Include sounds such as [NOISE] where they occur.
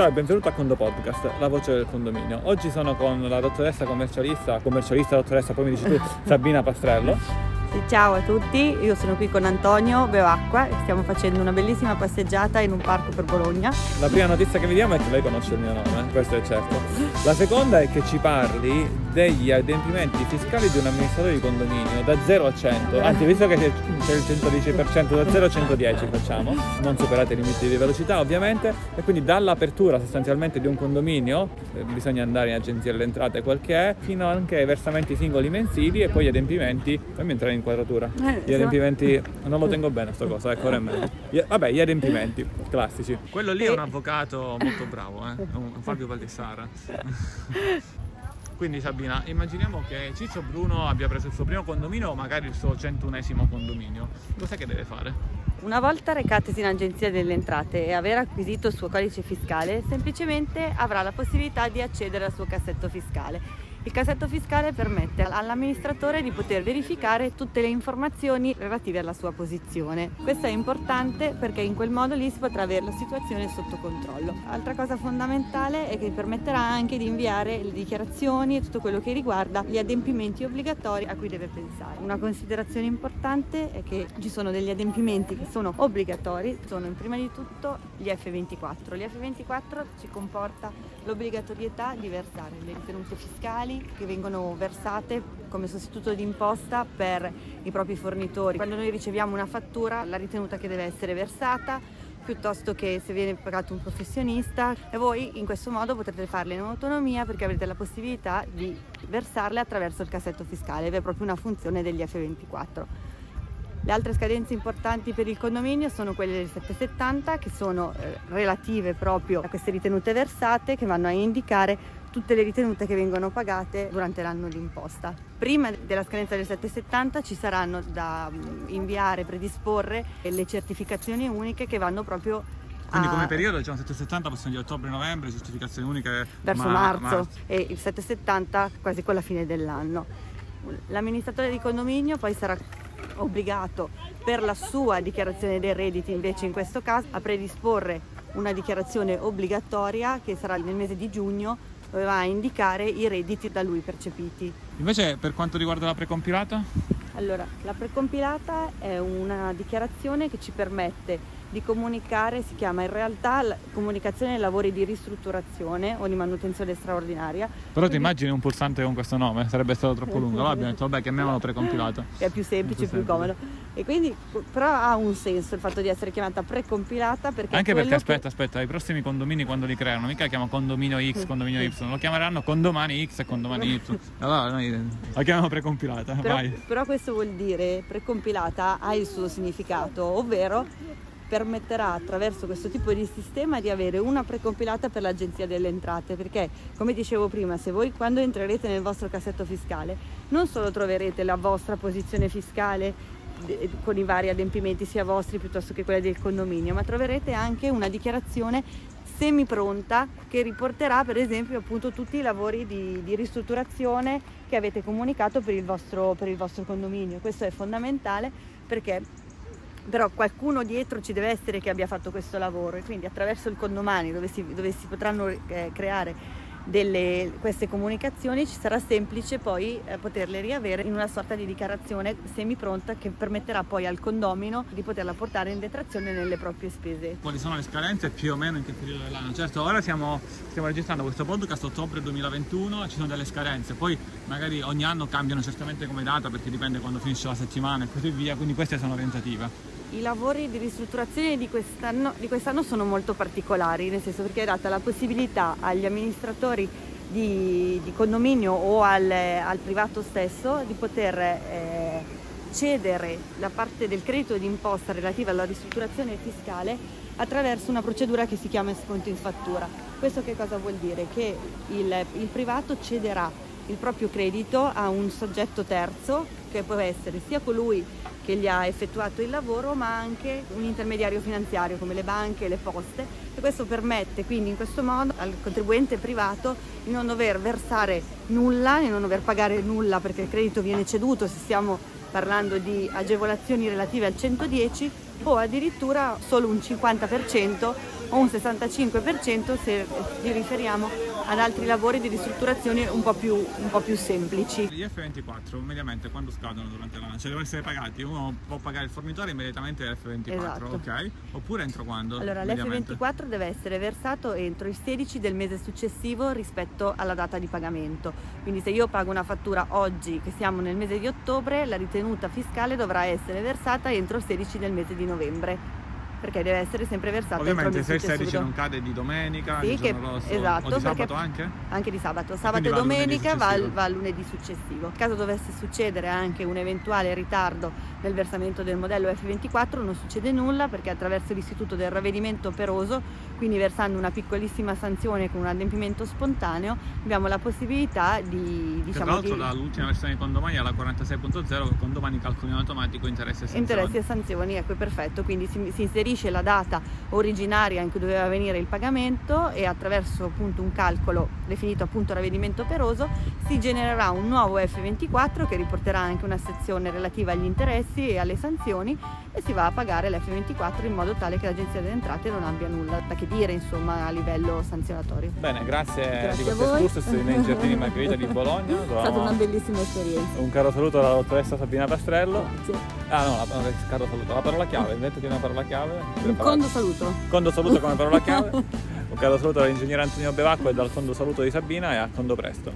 Ciao e benvenuto a Condo Podcast, la voce del condominio. Oggi sono con la dottoressa commercialista, commercialista dottoressa, poi mi dici tu, [LAUGHS] Sabina Pastrello. Ciao a tutti, io sono qui con Antonio Beoacqua e stiamo facendo una bellissima passeggiata in un parco per Bologna. La prima notizia che vediamo è che lei conosce il mio nome, questo è certo. La seconda è che ci parli degli adempimenti fiscali di un amministratore di condominio da 0 a 100, anzi visto che c'è il 110% da 0 a 110 facciamo, non superate i limiti di velocità ovviamente, e quindi dall'apertura sostanzialmente di un condominio, eh, bisogna andare in agenzia delle entrate quel che è, fino anche ai versamenti singoli mensili e poi gli adempimenti, fammi entrare in inquadratura. Eh, gli adempimenti, non lo tengo bene sto cosa, ecco, ora è meglio. Vabbè, gli adempimenti classici. Quello lì è un avvocato molto bravo, eh? un Fabio Valdessara. [LAUGHS] Quindi Sabina, immaginiamo che Ciccio Bruno abbia preso il suo primo condominio o magari il suo centunesimo condominio. Cos'è che deve fare? Una volta recatesi in agenzia delle entrate e aver acquisito il suo codice fiscale, semplicemente avrà la possibilità di accedere al suo cassetto fiscale il cassetto fiscale permette all'amministratore di poter verificare tutte le informazioni relative alla sua posizione. Questo è importante perché in quel modo lì si potrà avere la situazione sotto controllo. Altra cosa fondamentale è che permetterà anche di inviare le dichiarazioni e tutto quello che riguarda gli adempimenti obbligatori a cui deve pensare. Una considerazione importante è che ci sono degli adempimenti che sono obbligatori, sono prima di tutto gli F24. Gli F24 ci comporta l'obbligatorietà di versare le ritenute fiscali fiscali che vengono versate come sostituto di imposta per i propri fornitori. Quando noi riceviamo una fattura, la ritenuta che deve essere versata piuttosto che se viene pagato un professionista e voi in questo modo potrete farle in autonomia perché avrete la possibilità di versarle attraverso il cassetto fiscale, è proprio una funzione degli F24. Le altre scadenze importanti per il condominio sono quelle del 770 che sono eh, relative proprio a queste ritenute versate che vanno a indicare tutte le ritenute che vengono pagate durante l'anno di imposta. Prima della scadenza del 770 ci saranno da mm, inviare, predisporre le certificazioni uniche che vanno proprio quindi come periodo diciamo 770 possono dire ottobre-novembre, certificazioni uniche verso ma- marzo, marzo e il 770 quasi con la fine dell'anno. L'amministratore di condominio poi sarà obbligato per la sua dichiarazione dei redditi invece in questo caso a predisporre una dichiarazione obbligatoria che sarà nel mese di giugno doveva indicare i redditi da lui percepiti. Invece per quanto riguarda la precompilata? Allora, la precompilata è una dichiarazione che ci permette di comunicare, si chiama in realtà comunicazione dei lavori di ristrutturazione o di manutenzione straordinaria. Però Quindi... ti immagini un pulsante con questo nome? Sarebbe stato troppo lungo, allora abbiamo detto vabbè chiamiamolo [LAUGHS] precompilata. È più semplice, più, più comodo. E quindi però ha un senso il fatto di essere chiamata precompilata perché... Anche perché aspetta, che... aspetta, i prossimi condomini quando li creano mica chiamano condominio X, condominio Y, lo chiameranno condomani X e condomani Y. [LAUGHS] Allora noi la chiamiamo precompilata, però, vai. Però questo vuol dire precompilata ha il suo significato, ovvero permetterà attraverso questo tipo di sistema di avere una precompilata per l'Agenzia delle Entrate, perché come dicevo prima, se voi quando entrerete nel vostro cassetto fiscale non solo troverete la vostra posizione fiscale con i vari adempimenti sia vostri piuttosto che quella del condominio, ma troverete anche una dichiarazione semi pronta che riporterà per esempio appunto tutti i lavori di, di ristrutturazione che avete comunicato per il, vostro, per il vostro condominio. Questo è fondamentale perché però qualcuno dietro ci deve essere che abbia fatto questo lavoro e quindi attraverso il condomani dove si, dove si potranno eh, creare delle, queste comunicazioni ci sarà semplice poi eh, poterle riavere in una sorta di dichiarazione semi pronta che permetterà poi al condomino di poterla portare in detrazione nelle proprie spese. Quali sono le scadenze più o meno in che periodo dell'anno? Certo, ora siamo, stiamo registrando questo podcast ottobre 2021, ci sono delle scadenze, poi magari ogni anno cambiano certamente come data perché dipende quando finisce la settimana e così via, quindi queste sono orientative. I lavori di ristrutturazione di quest'anno, di quest'anno sono molto particolari, nel senso perché è data la possibilità agli amministratori di, di condominio o al, al, privato stesso di poter eh, cedere la parte del credito d'imposta relativa alla ristrutturazione fiscale attraverso una procedura che si chiama sconto in fattura. Questo che cosa vuol dire? Che il, il privato cederà il proprio credito a un soggetto terzo che può essere sia colui che gli ha effettuato il lavoro, ma anche un intermediario finanziario come le banche e le poste. E questo permette quindi in questo modo al contribuente privato di non dover versare nulla, di non dover pagare nulla perché il credito viene ceduto se stiamo parlando di agevolazioni relative al 110 o addirittura solo un 50% o un 65% se ci riferiamo ad altri lavori di ristrutturazione un po' più, un po più semplici. Gli F24 mediamente quando scadono durante l'anno? Cioè devono essere pagati, uno può pagare il fornitore immediatamente l'F24, Esatto. ok? Oppure entro quando? Allora, mediamente? l'F24 deve essere versato entro il 16 del mese successivo rispetto alla data di pagamento. Quindi se io pago una fattura oggi, che siamo nel mese di ottobre, la ritenuta fiscale dovrà essere versata entro il 16 del mese di novembre, perché deve essere sempre versata Ovviamente se il il mese 16 successivo. non cade di domenica, Sì, che- rosso, esatto, o di sabato perché- anche? Anche di sabato, sabato e domenica va, va lunedì successivo. In caso dovesse succedere anche un eventuale ritardo nel versamento del modello F24 non succede nulla perché attraverso l'istituto del ravvedimento operoso, quindi versando una piccolissima sanzione con un adempimento spontaneo, abbiamo la possibilità di, Che diciamo, tra l'altro di dall'ultima versione di condomani alla 46.0 condomani calcoli in automatico interessi e sanzioni. interessi e sanzioni, ecco perfetto, quindi si, si inserisce la data originaria in cui doveva avvenire il pagamento e attraverso appunto un calcolo definito appunto ravvedimento operoso si genererà un nuovo F24 che riporterà anche una sezione relativa agli interessi e alle sanzioni e si va a pagare l'F24 in modo tale che l'Agenzia delle Entrate non abbia nulla da che dire insomma a livello sanzionatorio. Bene, grazie, Grazie di questo voi. excursus nei giardini Margherita di Bologna. [LAUGHS] È stata una bellissima esperienza. Un caro saluto alla dottoressa Sabina Pastrello. Grazie. Ah no, la, no, caro saluto, la parola chiave, inventati una parola chiave. Un condo saluto. Condo saluto come parola chiave. [LAUGHS] Un caro saluto all'ingegnere Antonio Bevacqua e dal condo saluto di Sabina e a condo presto.